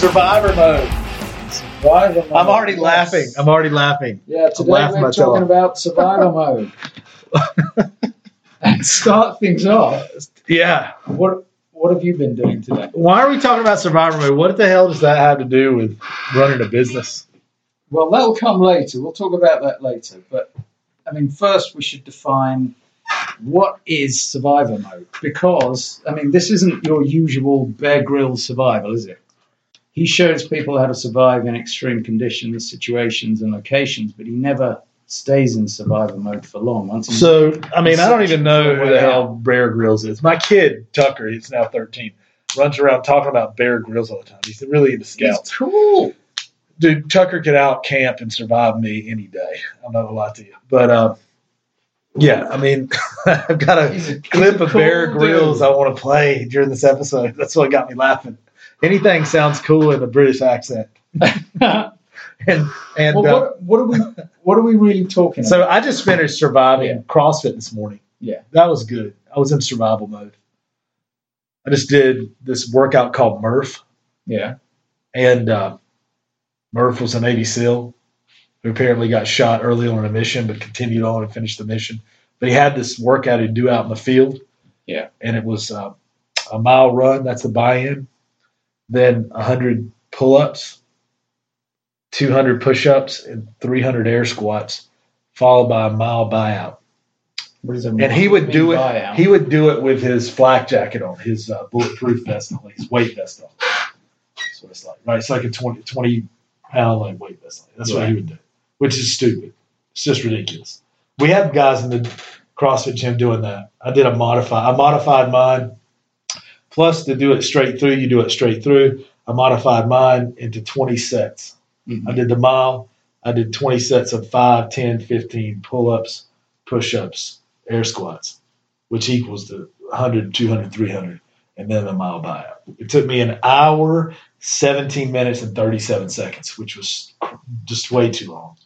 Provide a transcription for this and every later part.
Survivor mode. Survivor mode. I'm already yes. laughing. I'm already laughing. Yeah, today laughing we're myself talking about survivor mode. and start things off. Yeah. What what have you been doing today? Why are we talking about survivor mode? What the hell does that have to do with running a business? Well, that'll come later. We'll talk about that later. But I mean, first we should define what is survivor mode because I mean, this isn't your usual Bear Grylls survival, is it? He shows people how to survive in extreme conditions, situations, and locations, but he never stays in survival mode for long. Once he's So, I mean, I don't even know who the hell Bear Grylls is. My kid, Tucker, he's now 13, runs around talking about Bear Grylls all the time. He's really into scouts. It's cool. Dude, Tucker could out camp and survive me any day. I'm not gonna lie to you. But uh, yeah, I mean, I've got a a- clip of Bear cool Grylls dude. I want to play during this episode. That's what got me laughing. Anything sounds cool in a British accent. well, And and uh, what, what are we what are we really talking so about? I just finished surviving Yeah. CrossFit this morning. Yeah. That was good. I was in survival mode. I just did this workout called Murph, Yeah. and uh, Murph was a Navy SEAL who apparently got shot early on a mission, but continued on and finished the mission. But he had this workout he'd do out in the field. Yeah. And it was uh, a mile run. That's the buy-in. Then 100 pull-ups, 200 push-ups, and 300 air squats, followed by a mile buyout. What is a And he would do it. buyout? He would do it with his flak jacket on, his uh, bulletproof vest on, his weight vest on. That's what it's like, right? It's like a 20, 20 pound like weight vest. On. That's what he would do, which is stupid. It's just ridiculous. We have guys in the CrossFit gym doing that. I did a modify. I modified mine. Plus, to do it straight through, you do it straight through. I modified mine into 20 sets. Mhm. I did the mile. I did 20 sets of 5, 10, 15 pull ups, push ups, air squats, which equals the 100, 200, 300, and then the mile buyout. It took me an hour, 17 minutes, and 37 seconds, which was just way too long.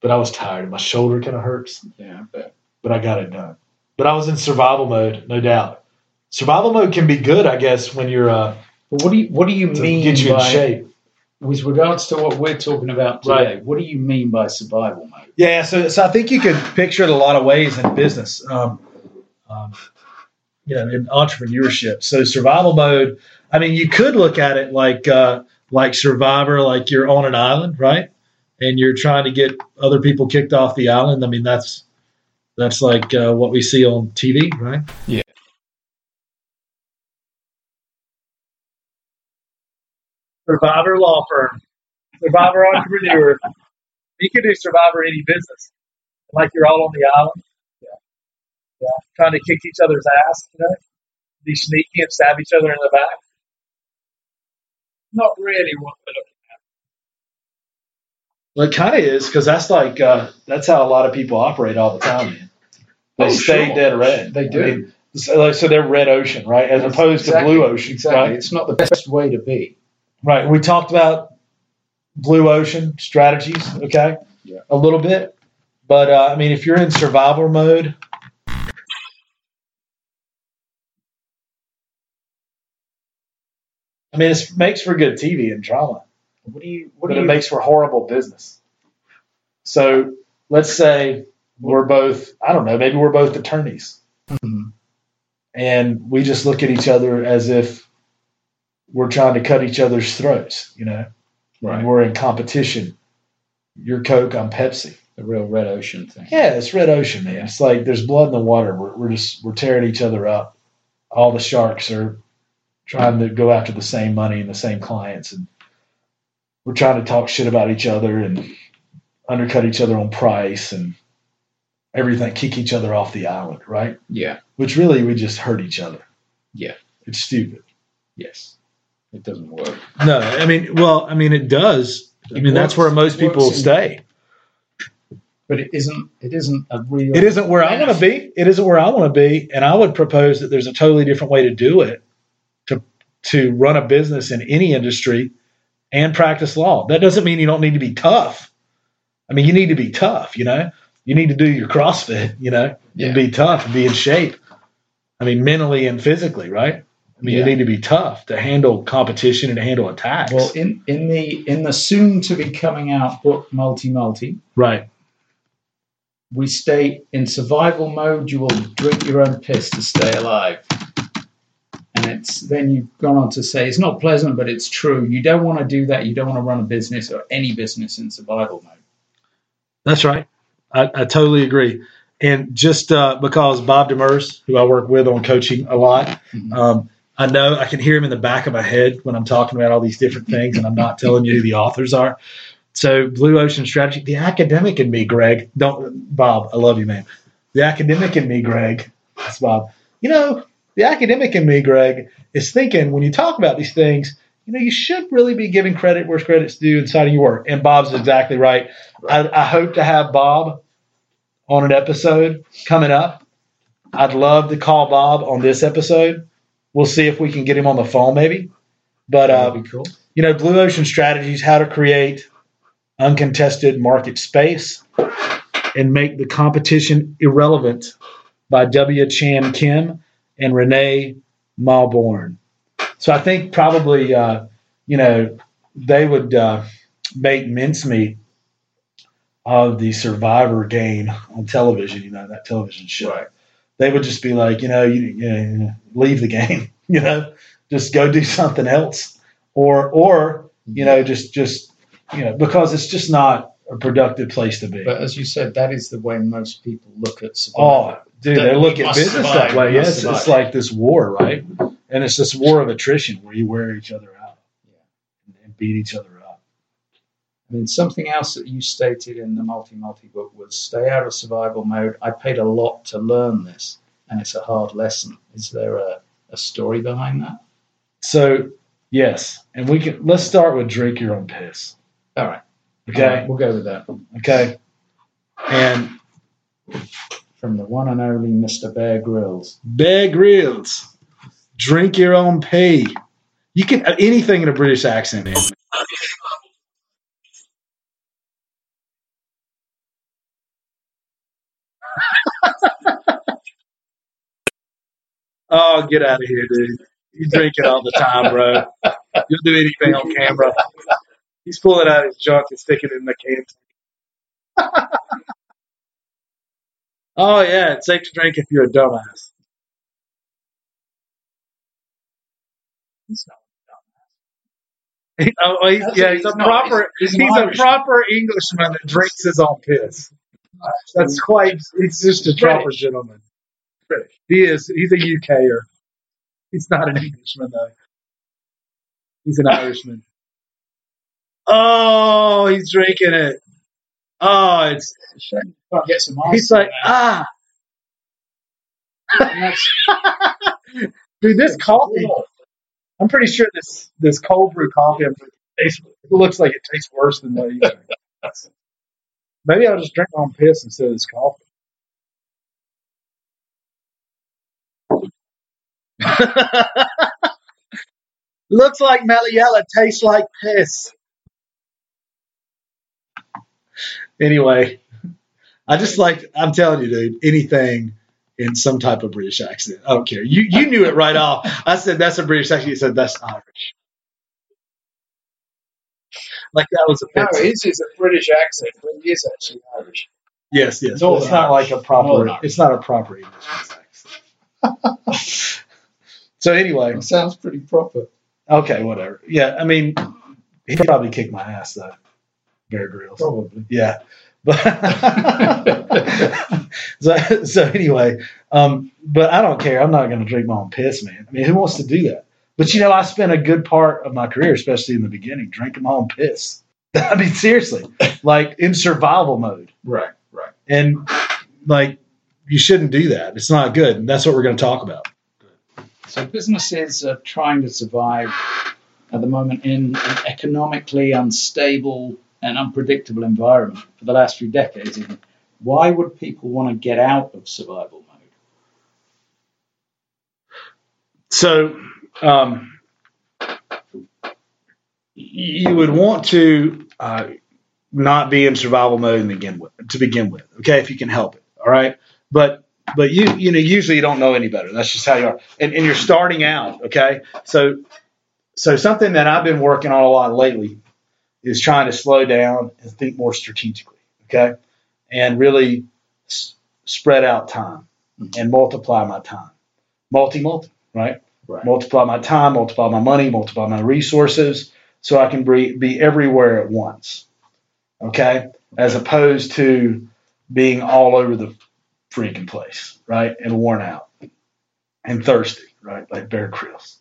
But I was tired. My shoulder kind of hurts, Yeah, I bet. but I got it done. But I was in survival mode, no doubt. Survival mode can be good, I guess, when you're uh, But what do you what do you to mean get you in shape. with regards to what we're talking about today? Right. What do you mean by survival mode? Yeah, so so I think you could picture it a lot of ways in business. Um, um, you know, in entrepreneurship. So survival mode. I mean, you could look at it like uh, like Survivor, like you're on an island, right? And you're trying to get other people kicked off the island. I mean, that's that's like uh, what we see on TV, right? Yeah. Survivor law firm, Survivor entrepreneur. You could do Survivor any business, like you're all on the island. Yeah, yeah, trying to kick each other's ass, you know, be sneaky and stab each other in the back. Not really what we're looking at. Well, it kind of is because that's like uh, that's how a lot of people operate all the time. Man. They Oh, stay sure. dead red. They do. I mean, so, so they're red ocean, right, as at. opposed Exactly, to blue ocean, Exactly. right? It's not the best way to be. Right. We talked about blue ocean strategies, okay? Yeah. A little bit, but uh, I mean, if you're in survival mode. I mean, it makes for good TV and drama. What do you what but do it you makes for horrible business. So let's say we're both, I don't know, maybe we're both attorneys Mhm. and we just look at each other as if we're trying to cut each other's throats, you know, right. and we're in competition. You're Coke, I'm Pepsi. the real red ocean thing. Yeah, it's red ocean, man. It's like there's blood in the water. We're, we're just, we're tearing each other up. All the sharks are trying to go after the same money and the same clients. And we're trying to talk shit about each other and undercut each other on price and everything, kick each other off the island, right? Yeah. Which really we just hurt each other. Yeah. It's stupid. Yes. It doesn't work. No, I mean, well, I mean, it does. I mean, that's where most people in- stay. But it isn't it isn't a real It isn't where I want to be. It isn't where I want to be. And I would propose that there's a totally different way to do it to to run a business in any industry and practice law. That doesn't mean you don't need to be tough. I mean, you need to be tough, you know? You need to do your CrossFit, you know, Yeah. and be tough and be in shape. I mean, mentally and physically, right? I mean, Yeah. you need to be tough to handle competition and to handle attacks. Well, in, in the in the soon to be coming out book Multi Multi, right. we state in survival mode you will drink your own piss to stay alive. And it's then you've gone on to say it's not pleasant, but it's true. You don't want to do that. You don't want to run a business or any business in survival mode. That's right. I, I totally agree. And just uh, because Bob Demers, who I work with on coaching a lot, Mhm. um, I know I can hear him in the back of my head when I'm talking about all these different things, and I'm not telling you who the authors are. So, Blue Ocean Strategy, the academic in me, Greg, don't Bob, I love you, man. The academic in me, Greg, that's Bob. You know, the academic in me, Greg, is thinking when you talk about these things, you know, you should really be giving credit where credit's due and citing your work. And Bob's exactly right. I, I hope to have Bob on an episode coming up. I'd love to call Bob on this episode. We'll see if we can get him on the phone, maybe. But uh, cool. you know, Blue Ocean Strategies: How to Create Uncontested Market Space and Make the Competition Irrelevant by W. Chan Kim and Renee Mauborgne. So I think probably, uh, you know, they would uh, make mincemeat of the Survivor game on television. You know, that television show. Right. They would just be like, you know, you, you know, leave the game. You know, just go do something else, or or you know, just just you know, because it's just not a productive place to be. But as you said, that is the way most people look at survival. Oh, dude, That they look at business survive, that way. Yes, it's like this war, right? And it's this war of attrition where you wear each other out and beat each other up. I mean, something else that you stated in the multi multi book was stay out of survival mode. I paid a lot to learn this, and it's a hard lesson. Is there a, a story behind that? So yes, and we can let's start with drink your own piss. All right. Okay, All right, we'll go with that. okay, and From the one and only Mr. Bear Grylls. Bear Grylls, drink your own pee. You can uh, anything in a British accent, man. Oh, get out of here, dude. You drink it all the time, bro. You'll do anything on camera. He's pulling out his junk and sticking it in the can. oh, yeah, it's safe to drink if you're a dumbass. He's not. He- oh, he's, yeah, he's a proper He's- a proper Englishman that drinks his own piss. That's quite. He's just a proper gentleman. British. He is. He's a UKer. He's not an Englishman though. He's an Irishman. Oh, he's drinking it. Oh, it's get some ice. He's like ah, that's- dude. This coffee. I'm pretty sure this this cold brew coffee tastes. It looks like it tastes worse than what you drink. Maybe I'll just drink my own piss instead of this coffee. Looks like Meliella tastes like piss. Anyway, I just like I'm telling you, dude, anything in some type of British accent. I don't care. You you knew it right off. I said that's a British accent. You said that's Irish. Like that was a No, offensive. his is a British accent, but he is actually Irish. Yes, yes. Northern it's not Irish. like a proper. Northern Irish. It's not a proper English accent. so anyway, It sounds pretty proper. okay, whatever. Yeah, I mean, he probably kicked my ass though. Bear Grylls. Probably. Yeah. But so, so anyway, um, but I don't care. I'm not going to drink my own piss, man. I mean, who wants to do that? But you know, I spent a good part of my career, especially in the beginning, drinking my own piss. I mean, seriously, like in survival mode Right, right. and like you shouldn't do that it's not good and that's what we're going to talk about So businesses are trying to survive at the moment in an economically unstable and unpredictable environment for the last few decades. Even. Why would people want to get out of survival mode? so um, you would want to uh, not be in survival mode to begin with okay if you can help it all right but but you you know usually you don't know any better. That's just how you are, and, and you're starting out. Okay, so so something that I've been working on a lot lately is trying to slow down and think more strategically. Okay, and really s- spread out time and multiply my time, multi multi, right? Right. Multiply my time, multiply my money, multiply my resources, so I can be, be everywhere at once. Okay, as opposed to being all over the freaking place, right? And worn out and thirsty, right? Like Bear Grylls.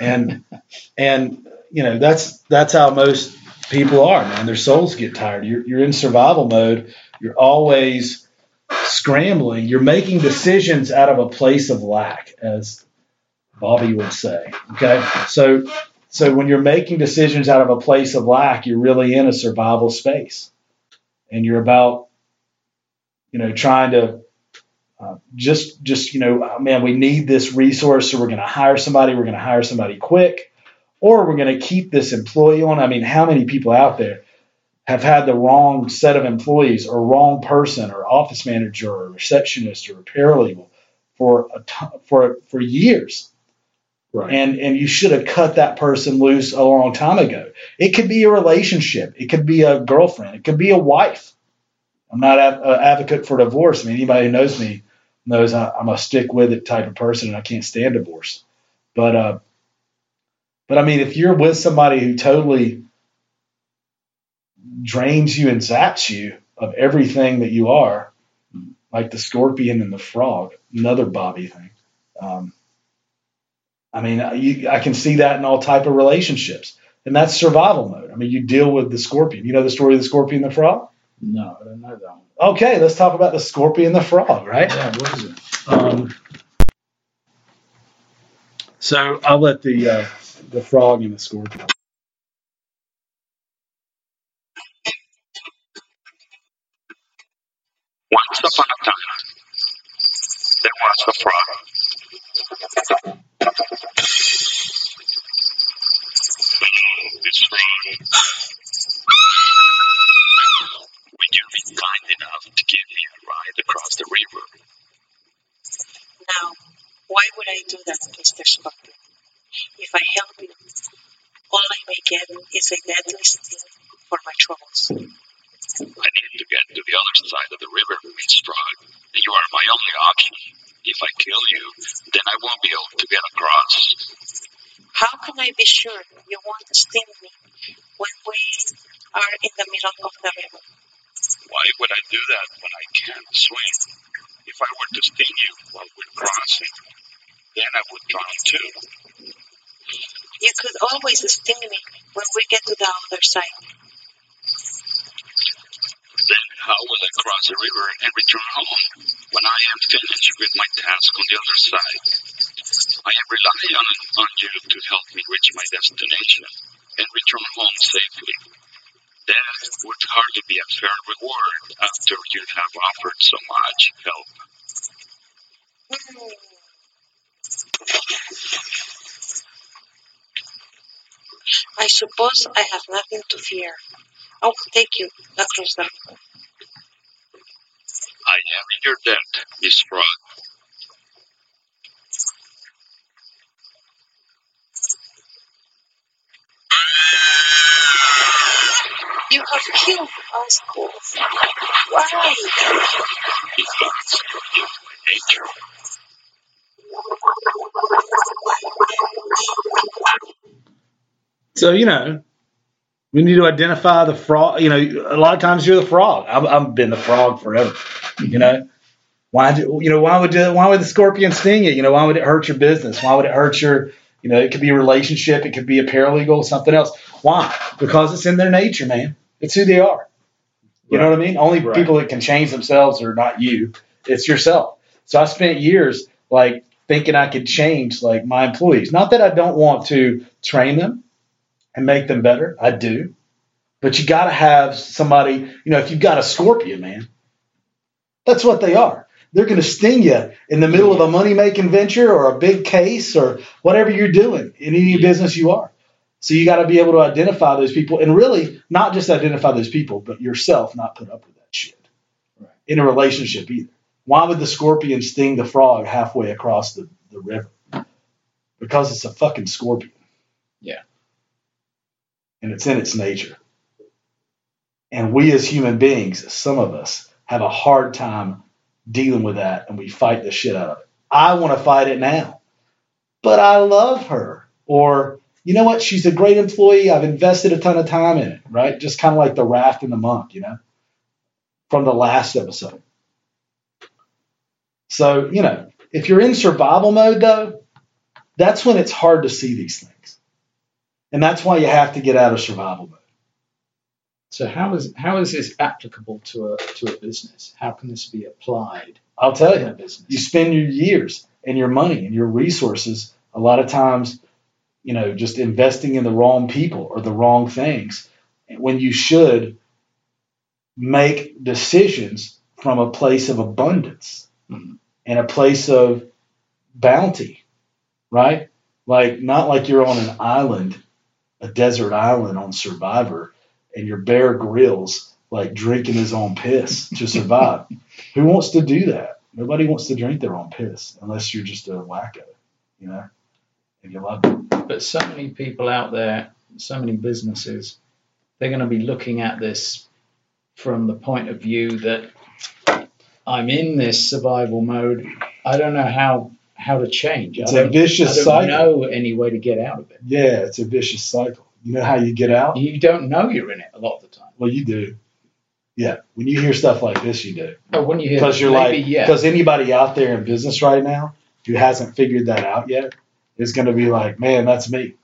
And and you know that's that's how most people are, man. Their souls get tired. You're you're in survival mode. You're always scrambling. You're making decisions out of a place of lack, as Bobby would say. Okay, so so when you're making decisions out of a place of lack, you're really in a survival space, and you're about you know trying to uh, just just you know oh, man we need this resource so we're going to hire somebody we're going to hire somebody quick or we're going to keep this employee on. I mean how many people out there have had the wrong set of employees or wrong person or office manager or receptionist or paralegal for a t- for for years? Right. and and you should have cut that person loose a long time ago. It could be a relationship. It could be a girlfriend. It could be a wife. I'm not an advocate for divorce. I mean anybody who knows me knows I, i'm a stick with it type of person and i can't stand divorce but uh but i mean if you're with somebody who totally drains you and zaps you of everything that you are like the scorpion and the frog another bobby thing um, I mean, you, I can see that in all type of relationships, and that's survival mode. I mean, you deal with the scorpion. You know the story of the scorpion and the frog. No, I don't know that one. Okay, let's talk about the scorpion and the frog, right? Yeah, what is it? Um, so I'll let the uh, the frog and the scorpion. Once upon a time, there was a frog. Hmm, this frog. Would you be kind enough to give me a ride across the river? Now, why would I do that, Mr. Scorpion? If I help you, all I may get is a deadly sting for my troubles. I need to get to the other side of the river, Miss Frog. You are my only option. If I kill you, then I won't be able to get across. How can I be sure you won't sting me when we are in the middle of the river? Why would I do that when I can't swim? If I were to sting you while we're crossing, then I would drown too. You could always sting me when we get to the other side. Then how will I cross the river and return home when I am finished with my task on the other side? I am relying on, on you to help me reach my destination and return home safely. That would hardly be a fair reward after you have offered so much help. Hmm. I suppose I have nothing to fear. Oh, I will take you across the. I am in your debt, Miss Frog. You have killed us both. Why? Because it is my nature. So you know, we need to identify the frog. You know, a lot of times you're the frog. I've, I've been the frog forever. You know, why? Do, you know, why would you, why would the scorpion sting you? You know, why would it hurt your business? Why would it hurt your you know, it could be a relationship, it could be a paralegal, something else. Why? Because it's in their nature, man. It's who they are. You know what I mean? Only Right. people that can change themselves are not you. It's yourself. So I spent years like thinking I could change like my employees. Not that I don't want to train them and make them better. I do. But you got to have somebody, you know, if you've got a scorpion, man, that's what they are. They're going to sting you in the middle of a money making venture or a big case or whatever you're doing in any business you are. So you got to be able to identify those people and really not just identify those people, but yourself not put up with that shit Right. in a relationship either. Why would the scorpion sting the frog halfway across the, the river? Because it's a fucking scorpion. Yeah. And it's in its nature. And we as human beings, some of us, have a hard time dealing with that and we fight the shit out of it. I want to fight it now, but I love her. Or, you know what? She's a great employee. I've invested a ton of time in it, right? Just kind of like the raft and the monk, you know, from the last episode. So, you know, if you're in survival mode, though, that's when it's hard to see these things. And that's why you have to get out of survival mode. So how is how is this applicable to a to a business? How can this be applied I'll tell you, business? you spend your years and your money and your resources a lot of times, you know, just investing in the wrong people or the wrong things when you should make decisions from a place of abundance Mhm. and a place of bounty, right? Like, not like you're on an island, a desert island on Survivor, and you're Bear Grylls, like drinking his own piss to survive. Who wants to do that? Nobody wants to drink their own piss unless you're just a wacko, you know? And you love it. But so many people out there, so many businesses, they're going to be looking at this from the point of view that I'm in this survival mode. I don't know how how to change. It's a vicious cycle. I don't cycle. know any way to get out of it. Yeah, it's a vicious cycle. You know how you get out? You don't know you're in it a lot of the time. Well, you do. Yeah, when you hear stuff like this, you do. But when you hear Because you're maybe, like, yeah, because anybody out there in business right now who hasn't figured that out yet is going to be like, man, that's me.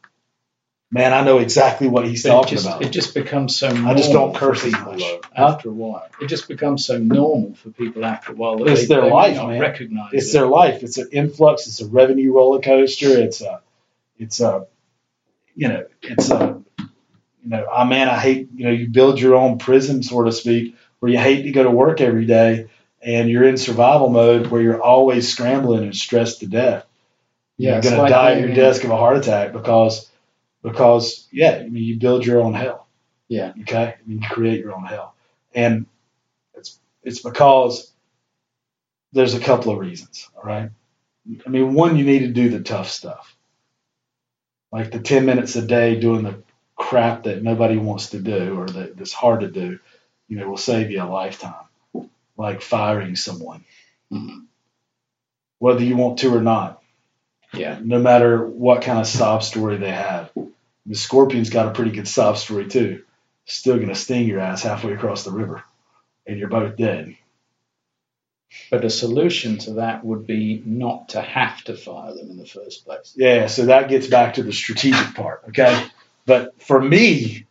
Man, I know exactly what he's but it talking just, about. it just becomes so. Normal I just don't curse for as people much. Huh? after a while. It just becomes so normal for people after a while that It's they, their they life, man. recognize it's it. their life. It's an influx. It's a revenue roller coaster. It's a, it's a, you know, it's a, you know, I man, I hate, you know, you build your own prison, so to speak, where you hate to go to work every day and you're in survival mode where you're always scrambling and stressed to death. Yeah, you're it's gonna die at your desk of a heart attack because, because yeah, I mean, you build your own hell. Yeah. Okay. I mean, you create your own hell, and it's it's because there's a couple of reasons. All right. I mean, one, you need to do the tough stuff, like the ten minutes a day doing the crap that nobody wants to do or that, that's hard to do. You know, will save you a lifetime, like firing someone, Mhm. whether you want to or not Yeah. no matter what kind of sob story they have. The scorpion's got a pretty good sob story too. Still gonna sting your ass halfway across the river, and you're both dead. But a solution to that would be not to have to fire them in the first place. Yeah, so that gets back to the strategic part, okay? But for me,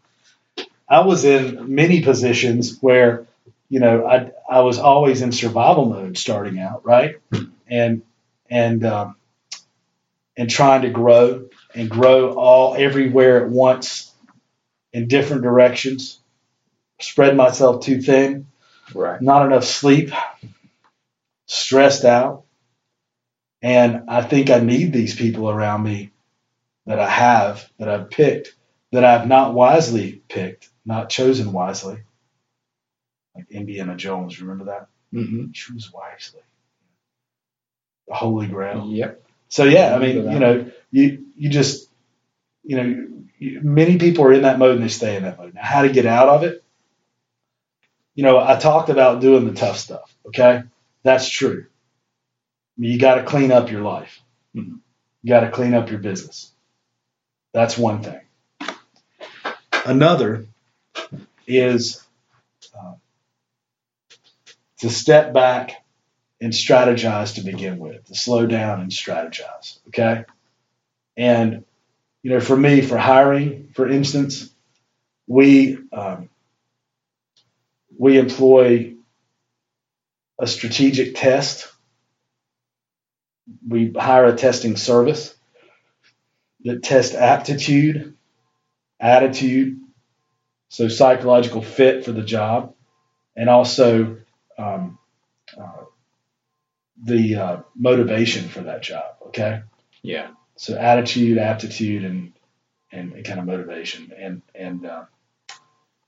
I was in many positions where, you know, I I was always in survival mode starting out, right? And and um, and trying to grow and grow all everywhere at once in different directions. Spread myself too thin, Right. not enough sleep, stressed out. And I think I need these people around me that I have, that I've picked, that I've not wisely picked, not chosen wisely. Like Indiana Jones, remember that? hmm Choose wisely. The Holy Grail. Yep. So yeah, I mean, you know, you you just, you know, you, many people are in that mode and they stay in that mode. Now, how to get out of it? You know, I talked about doing the tough stuff. Okay, that's true. I mean, you got to clean up your life. Mhm. You got to clean up your business. That's one thing. Another is uh, to step back and strategize to begin with, to slow down and strategize. Okay. And, you know, for me, for hiring, for instance, we, um, we employ a strategic test. We hire a testing service that tests aptitude, attitude, so psychological fit for the job, and also um, uh, the uh, motivation for that job. Okay, Yeah. So attitude, aptitude, and and kind of motivation, and and uh,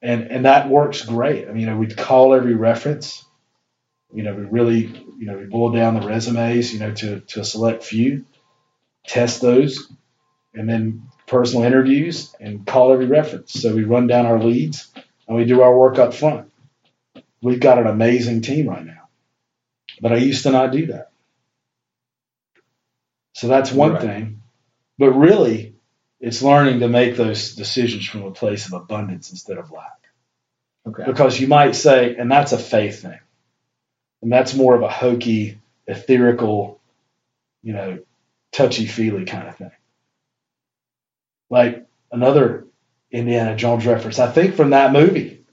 and and that works great. I mean, you know, we call every reference, You know, we really, you know, we boil down the resumes, you know, to, to a select few, test those, and then personal interviews and call every reference. So we run down our leads and we do our work up front. We've got an amazing team right now. But I used to not do that. So that's one Right. thing. But really, it's learning to make those decisions from a place of abundance instead of lack. Okay. Because you might say, and that's a faith thing. And that's more of a hokey, etherical, you know, touchy feely kind of thing. Like another Indiana Jones reference, I think from that movie.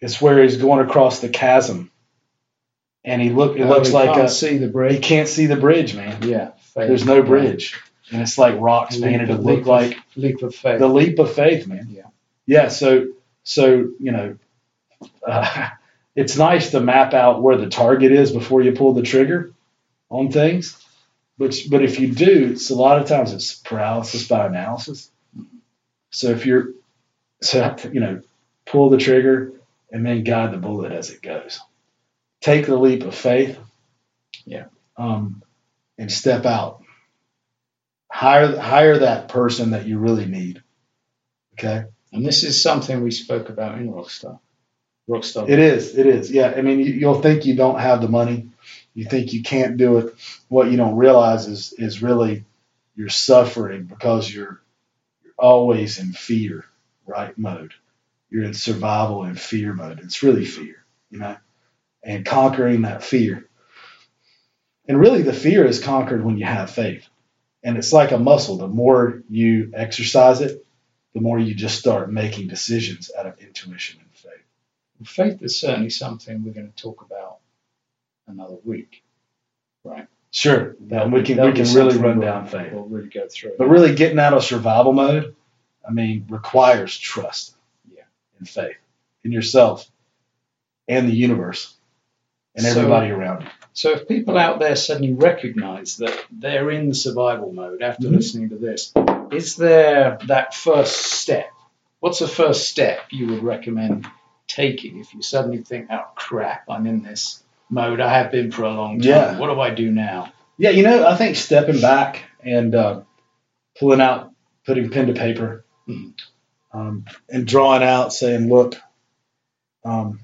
It's where he's going across the chasm and he look it Oh, looks like can't a, see the bridge. he can't see the bridge, man. Yeah. Faith. There's no bridge. And it's like rocks Leap painted to look leap like of, leap of faith. the leap of faith, man. Yeah. Yeah. So, so you know, uh, it's nice to map out where the target is before you pull the trigger on things. But but if you do, it's a lot of times it's paralysis by analysis. So if you're, so you know, pull the trigger and then guide the bullet as it goes. Take the leap of faith. Yeah. Um, and step out. Hire hire that person that you really need. Okay. and this is something we spoke about in Rockstar. Rockstar. It is. It is. Yeah. I mean, you, you'll think you don't have the money. You think you can't do it. What you don't realize is is really you're suffering because you're, you're always in fear, right mode. You're in survival and fear mode. It's really fear, you know, and conquering that fear. And really, the fear is conquered when you have faith. And it's like a muscle. The more you exercise it, the more you just start making decisions out of intuition and faith. Faith is certainly something we're going to talk about another week. Right? Sure, That'll we can we can really run we'll- down faith. We'll really go through. But really, getting out of survival mode, I mean, requires trust. Yeah. And faith in yourself, and the universe, and So- everybody around you. So if people out there suddenly recognize that they're in survival mode after Mhm. listening to this, is there that first step? What's the first step you would recommend taking if you suddenly think, oh crap, I'm in this mode. I have been for a long time. Yeah. What do I do now? Yeah, you know, I think stepping back and uh, pulling out, putting pen to paper, Mhm. um, and drawing out, saying, "Look," um,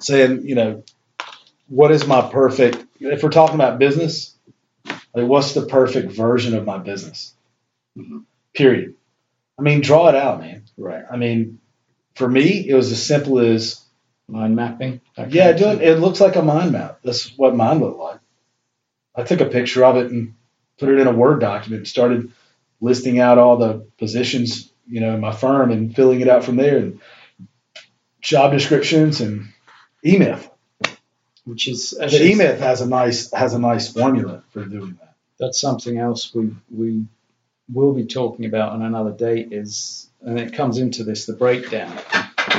saying, you know, what is my perfect? If we're talking about business, like what's the perfect version of my business? Mhm. Period. I mean, draw it out, man. Right. I mean, for me, it was as simple as Mind mapping? yeah, of doing it looks like a mind map. That's what mine looked like. I took a picture of it and put it in a Word document and started listing out all the positions, you know, in my firm and filling it out from there and job descriptions and eMyth. Which is The eMyth has a nice has a nice formula for doing that. that's something else we we will be talking about on another date is and it comes into this the breakdown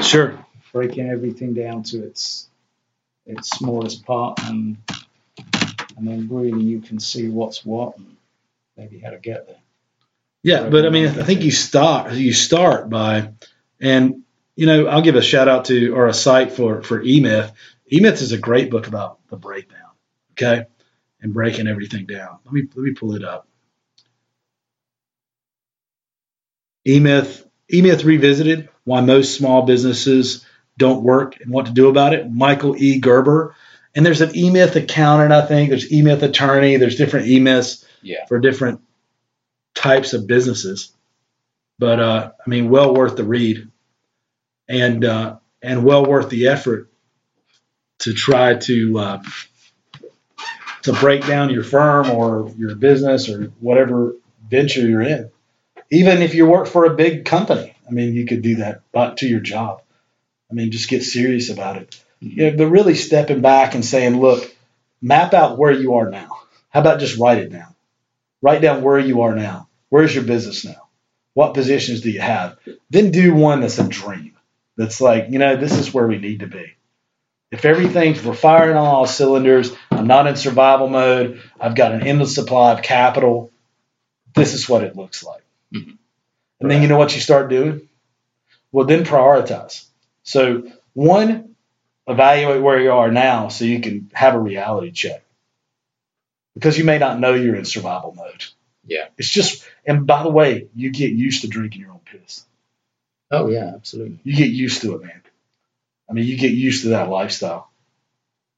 Sure. breaking everything down to its its smallest part and and then really you can see what's what and maybe how to get there Yeah, but I mean, I think you start you start by, and you know, I'll give a shout out to or a site for for eMyth. eMyth is a great book about the breakdown, okay, and breaking everything down. Let me let me pull it up. eMyth eMyth revisited: Why most small businesses don't work and what to do about it. Michael E. Gerber, and there's an eMyth accountant. I think there's eMyth attorney. There's different eMyths yeah for different types of businesses. But uh, I mean, well worth the read, and uh, and well worth the effort to try to uh, to break down your firm or your business or whatever venture you're in. Even if you work for a big company, I mean, you could do that, but to your job. I mean, just get serious about it. You know, but really stepping back and saying, look, map out where you are now. How about just write it down? Write down where you are now. Where's your business now? What positions do you have? Then do one that's a dream. That's like, you know, this is where we need to be. If everything's, we're firing on all cylinders, I'm not in survival mode, I've got an endless supply of capital, this is what it looks like. Mhm. And then you know what you start doing? Well, then prioritize. So, one, evaluate where you are now so you can have a reality check. Because you may not know you're in survival mode. Yeah. It's just, and by the way, you get used to drinking your own piss. Oh yeah, absolutely. You get used to it, man. I mean, you get used to that lifestyle.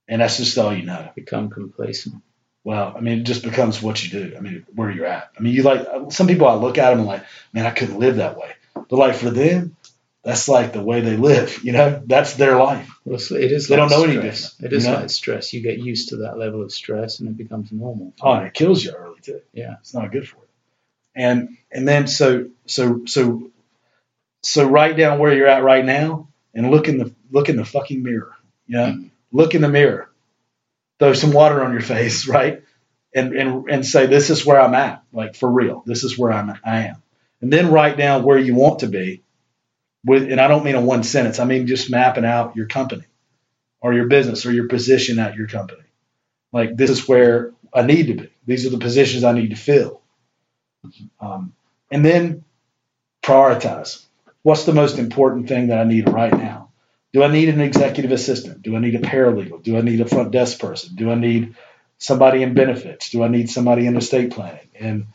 And that's just all you know. Become complacent. Well, I mean, it just becomes what you do. I mean, where you're at. I mean, you like some people. I look at them and like, man, I couldn't live that way. But like for them, that's like the way they live. You know, that's their life. Well, it's- They like don't know any stress. different, It is you know? like stress. You get used to that level of stress, and it becomes normal. Oh, and it kills you early too. Yeah. it's not good for you. And and then so so so so write down where you're at right now and look in the look in the fucking mirror. You know, Mhm. look in the mirror. Throw some water on your face, right? And and and say this is where I'm at, like for real. This is where I'm I am. And then write down where you want to be. With and I don't mean in one sentence. I mean just mapping out your company or your business or your position at your company. Like this is where I need to be. These are the positions I need to fill. Um, and then prioritize. What's the most important thing that I need right now? Do I need an executive assistant? Do I need a paralegal? Do I need a front desk person? Do I need somebody in benefits? Do I need somebody in estate planning and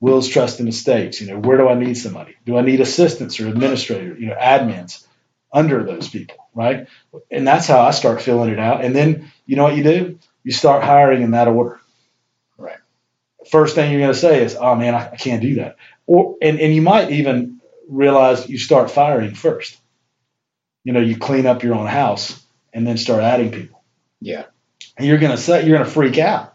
wills, trust, and estates? You know, where do I need somebody? Do I need assistants or administrators? You know, admins under those people, right? And that's how I start filling it out. And then you know what you do? You start hiring in that order. Right. First thing you're going to say is, "Oh man, I, I can't do that," or and and you might even realize you start firing first. You know, you clean up your own house and then start adding people. Yeah. And you're going to say you're to freak out.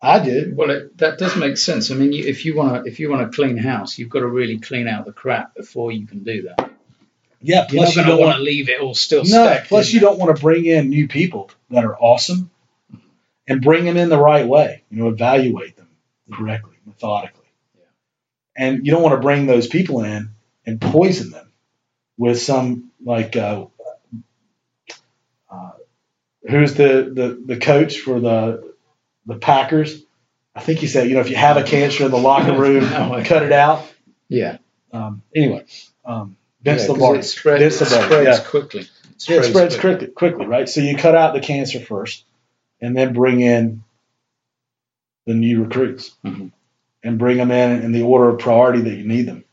I did. Well, it, that does make sense. I mean, you, if you want to, if you want to clean house, you've got to really clean out the crap before you can do that. Yeah. Plus, you don't want to leave it all still no. Plus, you there. don't want to bring in new people that are awesome, and bring them in the right way. You know, evaluate them correctly, methodically. And you don't want to bring those people in and poison them with some like uh, uh, who's the, the the coach for the the Packers? I think he said, you know, if you have a cancer in the locker room, cut it out. Yeah. Um, anyway, um, Vince yeah, Lombardi. It spreads, Vince it Lombardi, spreads yeah. quickly. It Yeah, it spreads quickly. quickly, right? So you cut out the cancer first, and then bring in the new recruits, Mhm. And bring them in in the order of priority that you need them.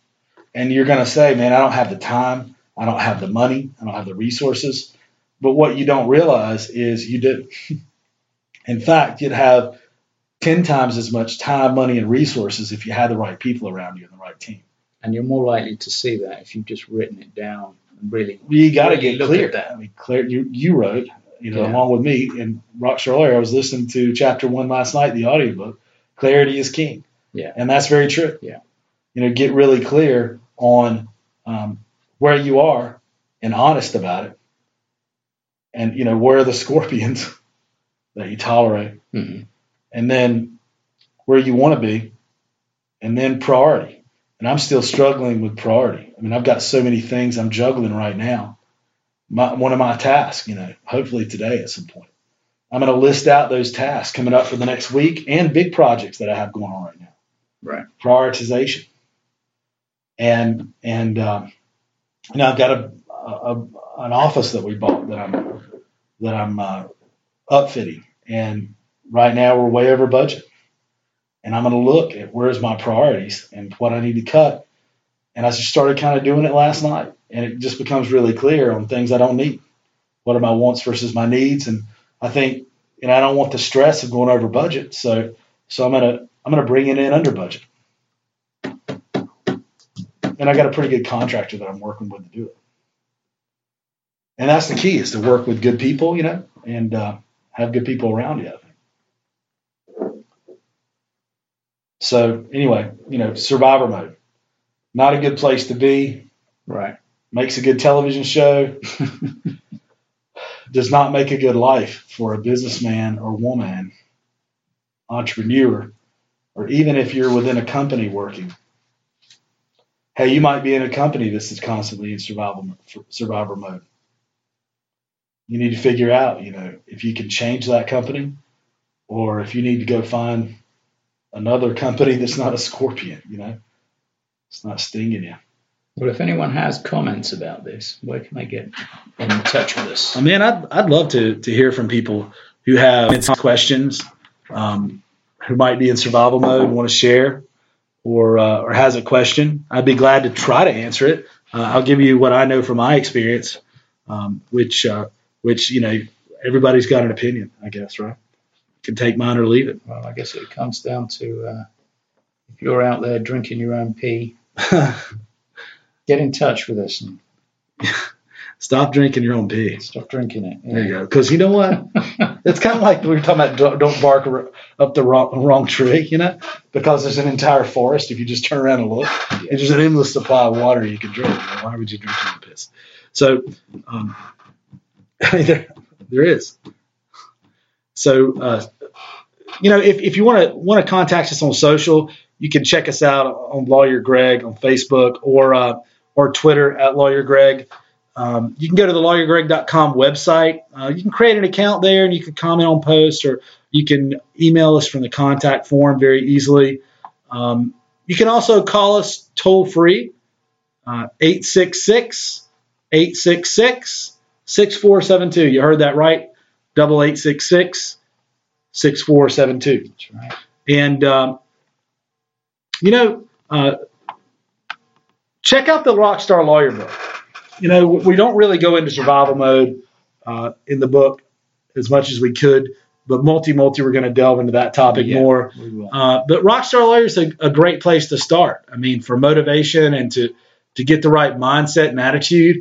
And you're going to say, "Man, I don't have the time, I don't have the money, I don't have the resources." But what you don't realize is you do. in fact, you'd have ten times as much time, money, and resources if you had the right people around you and the right team. And you're more likely to see that if you've just written it down and really. you got to Really get clear. at that. I mean, clear. You you wrote, you know, Yeah. along with me and Rockstar Lawyer. I was listening to chapter one last night, the audiobook. Clarity is king. Yeah. and that's very true. Yeah. you know, get really clear on um, where you are and honest about it, and you know where are the scorpions that you tolerate, Mhm. and then where you want to be, and then priority. And I'm still struggling with priority. I mean, I've got so many things I'm juggling right now. My, one of my tasks, you know, hopefully today at some point, I'm going to list out those tasks coming up for the next week and big projects that I have going on right now. Right. Prioritization. And and know, I've got a, a, an office that we bought that I'm that I'm uh, upfitting, and right now we're way over budget. And I'm going to look at where's my priorities and what I need to cut. And I just started kind of doing it last night, and it just becomes really clear on things I don't need. What are my wants versus my needs? And I think, and I don't want the stress of going over budget, so so I'm gonna I'm gonna bring it in under budget. And I got a pretty good contractor that I'm working with to do it. And that's the key is to work with good people, you know, and uh, have good people around you. I think. So anyway, you know, survivor mode, not a good place to be. Right. Makes a good television show. Does not make a good life for a businessman or woman, entrepreneur, or even if you're within a company working. Hey, you might be in a company that's is constantly in survival survivor mode. You need to figure out, you know, if you can change that company, or if you need to go find another company that's not a scorpion. You know, it's not stinging you. Well, if anyone has comments about this, where can they get in touch with us? I mean, I'd, I'd love to, to hear from people who have questions, um, who might be in survival mode and want to share, or uh, or has a question. I'd be glad to try to answer it. Uh, I'll give you what I know from my experience, um, which uh, which you know everybody's got an opinion, I guess, right? Can take mine or leave it. Well, I guess it comes down to uh, if you're out there drinking your own pee, get in touch with us and Stop drinking your own pee. stop drinking it. There you go. Because you know what? It's kind of like we were talking about don't, don't bark up the wrong, wrong tree, you know? Because there's an entire forest. If you just turn around and look, and there's an endless supply of water you can drink. Why would you drink your own piss? So, um, I mean, there, there is. So, uh, you know, if, if you want to want to contact us on social, you can check us out on Lawyer Greg on Facebook or uh, or Twitter at Lawyer Greg. Um, you can go to the lawyergreg.com website. Uh, you can create an account there and you can comment on posts or you can email us from the contact form very easily. Um, you can also call us toll free, uh, 866 866 6472. You heard that right? Double eight six six six four seven two. That's right. And, um, you know, uh, check out the Rockstar Lawyer book. You know, we don't really go into survival mode uh, in the book as much as we could, but multi multi, we're going to delve into that topic Yeah. more. Uh, but Rockstar Lawyer is a, a great place to start. I mean, for motivation and to to get the right mindset and attitude,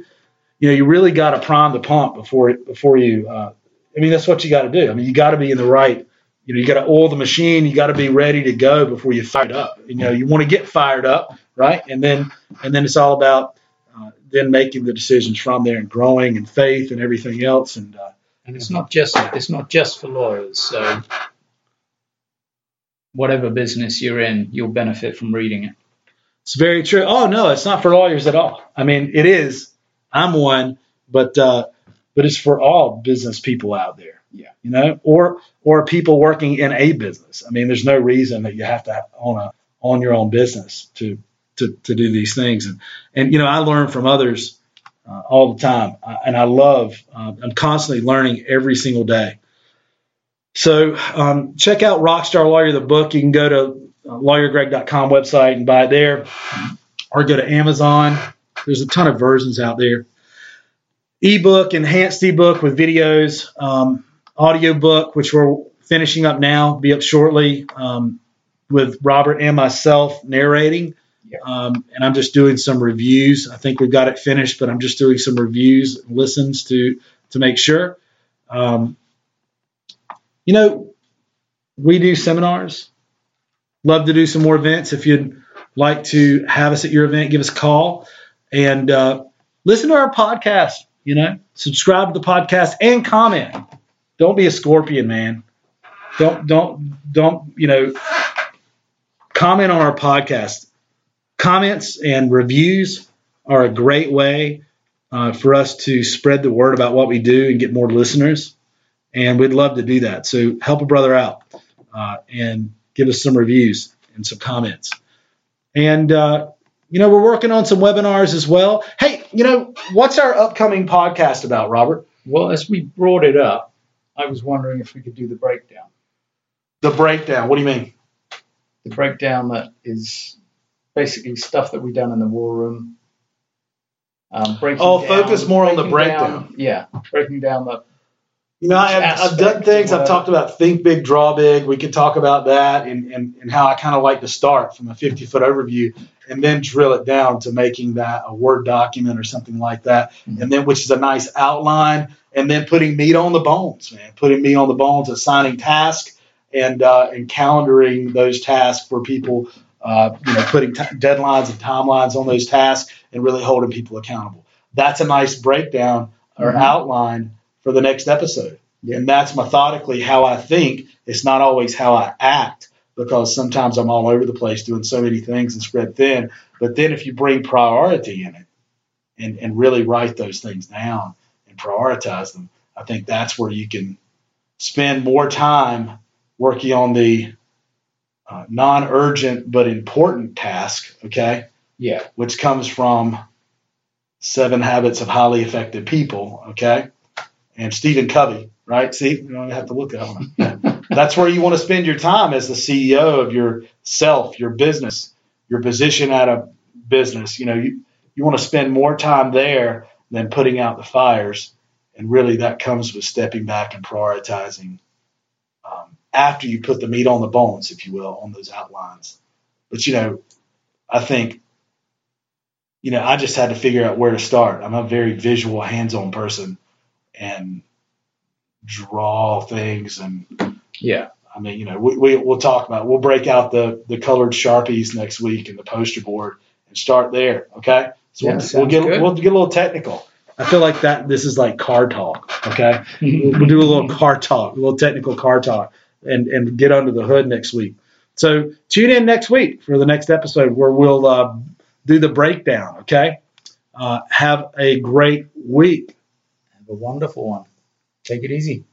you know, you really got to prime the pump before before you. Uh, I mean, that's what you got to do. I mean, you got to be in the right. You know, you got to oil the machine. You got to be ready to go before you fire it up. You know, you want to get fired up, right? And then and then it's all about uh, then making the decisions from there and growing and faith and everything else. And uh, And it's not just it's not just for lawyers. So whatever business you're in, you'll benefit from reading it. It's very true. Oh no, it's not for lawyers at all. I mean, it is. I'm one, but uh, but it's for all business people out there. Yeah. You know, or or people working in a business. I mean, there's no reason that you have to own a own your own business to to to do these things. And and you know, I learn from others uh, all the time, and I love. Uh, I'm constantly learning every single day. So um, check out Rockstar Lawyer the book. You can go to uh, lawyergreg.com website and buy it there, or go to Amazon. There's a ton of versions out there. Ebook, enhanced ebook with videos, um, audio book, which we're finishing up now, be up shortly um, with Robert and myself narrating. Um, and I'm just doing some reviews. I think we've got it finished, but I'm just doing some reviews, listens to to make sure. Um, you know, we do seminars. Love to do some more events. If you'd like to have us at your event, give us a call and uh, listen to our podcast. You know, subscribe to the podcast and comment. Don't be a scorpion, man. Don't don't don't you know comment on our podcast. Comments and reviews are a great way uh, for us to spread the word about what we do and get more listeners. And we'd love to do that. So help a brother out uh, and give us some reviews and some comments. And uh, you know, we're working on some webinars as well. Hey, you know, what's our upcoming podcast about, Robert? Well, as we brought it up, I was wondering if we could do the breakdown. The breakdown. What do you mean? The breakdown that is basically stuff that we've done in the war room. Um, breaking Oh, down- focus more on the breakdown. down- yeah, breaking down the You know, I have, I've done things. I've talked about think big, draw big. We could talk about that and, and, and how I kind of like to start from a 50 foot overview and then drill it down to making that a Word document or something like that. Mhm. And then, which is a nice outline, and then putting meat on the bones, man. Putting meat on the bones, assigning tasks and uh, and calendaring those tasks for people. Uh, you know, putting t- deadlines and timelines on those tasks and really holding people accountable. That's a nice breakdown or Mhm. outline for the next episode. Yeah. And that's methodically how I think. It's not always how I act because sometimes I'm all over the place doing so many things and spread thin. But then if you bring priority in it and, and really write those things down and prioritize them, I think that's where you can spend more time working on the uh, non urgent but important task, okay? Yeah. which comes from Seven Habits of Highly Effective People. Okay, and Stephen Covey, right? See, you don't have to look at him. That's where you want to spend your time as the CEO of yourself, your business, your position at a business. You know, you you want to spend more time there than putting out the fires, and really that comes with stepping back and prioritizing after you put the meat on the bones, if you will, on those outlines. But you know, I think you know, I just had to figure out where to start. I'm a very visual, hands-on person, and draw things. And Yeah. I mean, you know, we, we we'll talk about. We'll break out the the colored sharpies next week and the poster board and start there. Okay. So Yeah, we'll, we'll get good. we'll get a little technical. I feel like that. This is like car talk. Okay. we'll do a little car talk, a little technical car talk, and and get under the hood next week. So tune in next week for the next episode where we'll uh, do the breakdown. Okay. Uh, have a great week. Have a wonderful one. Take it easy.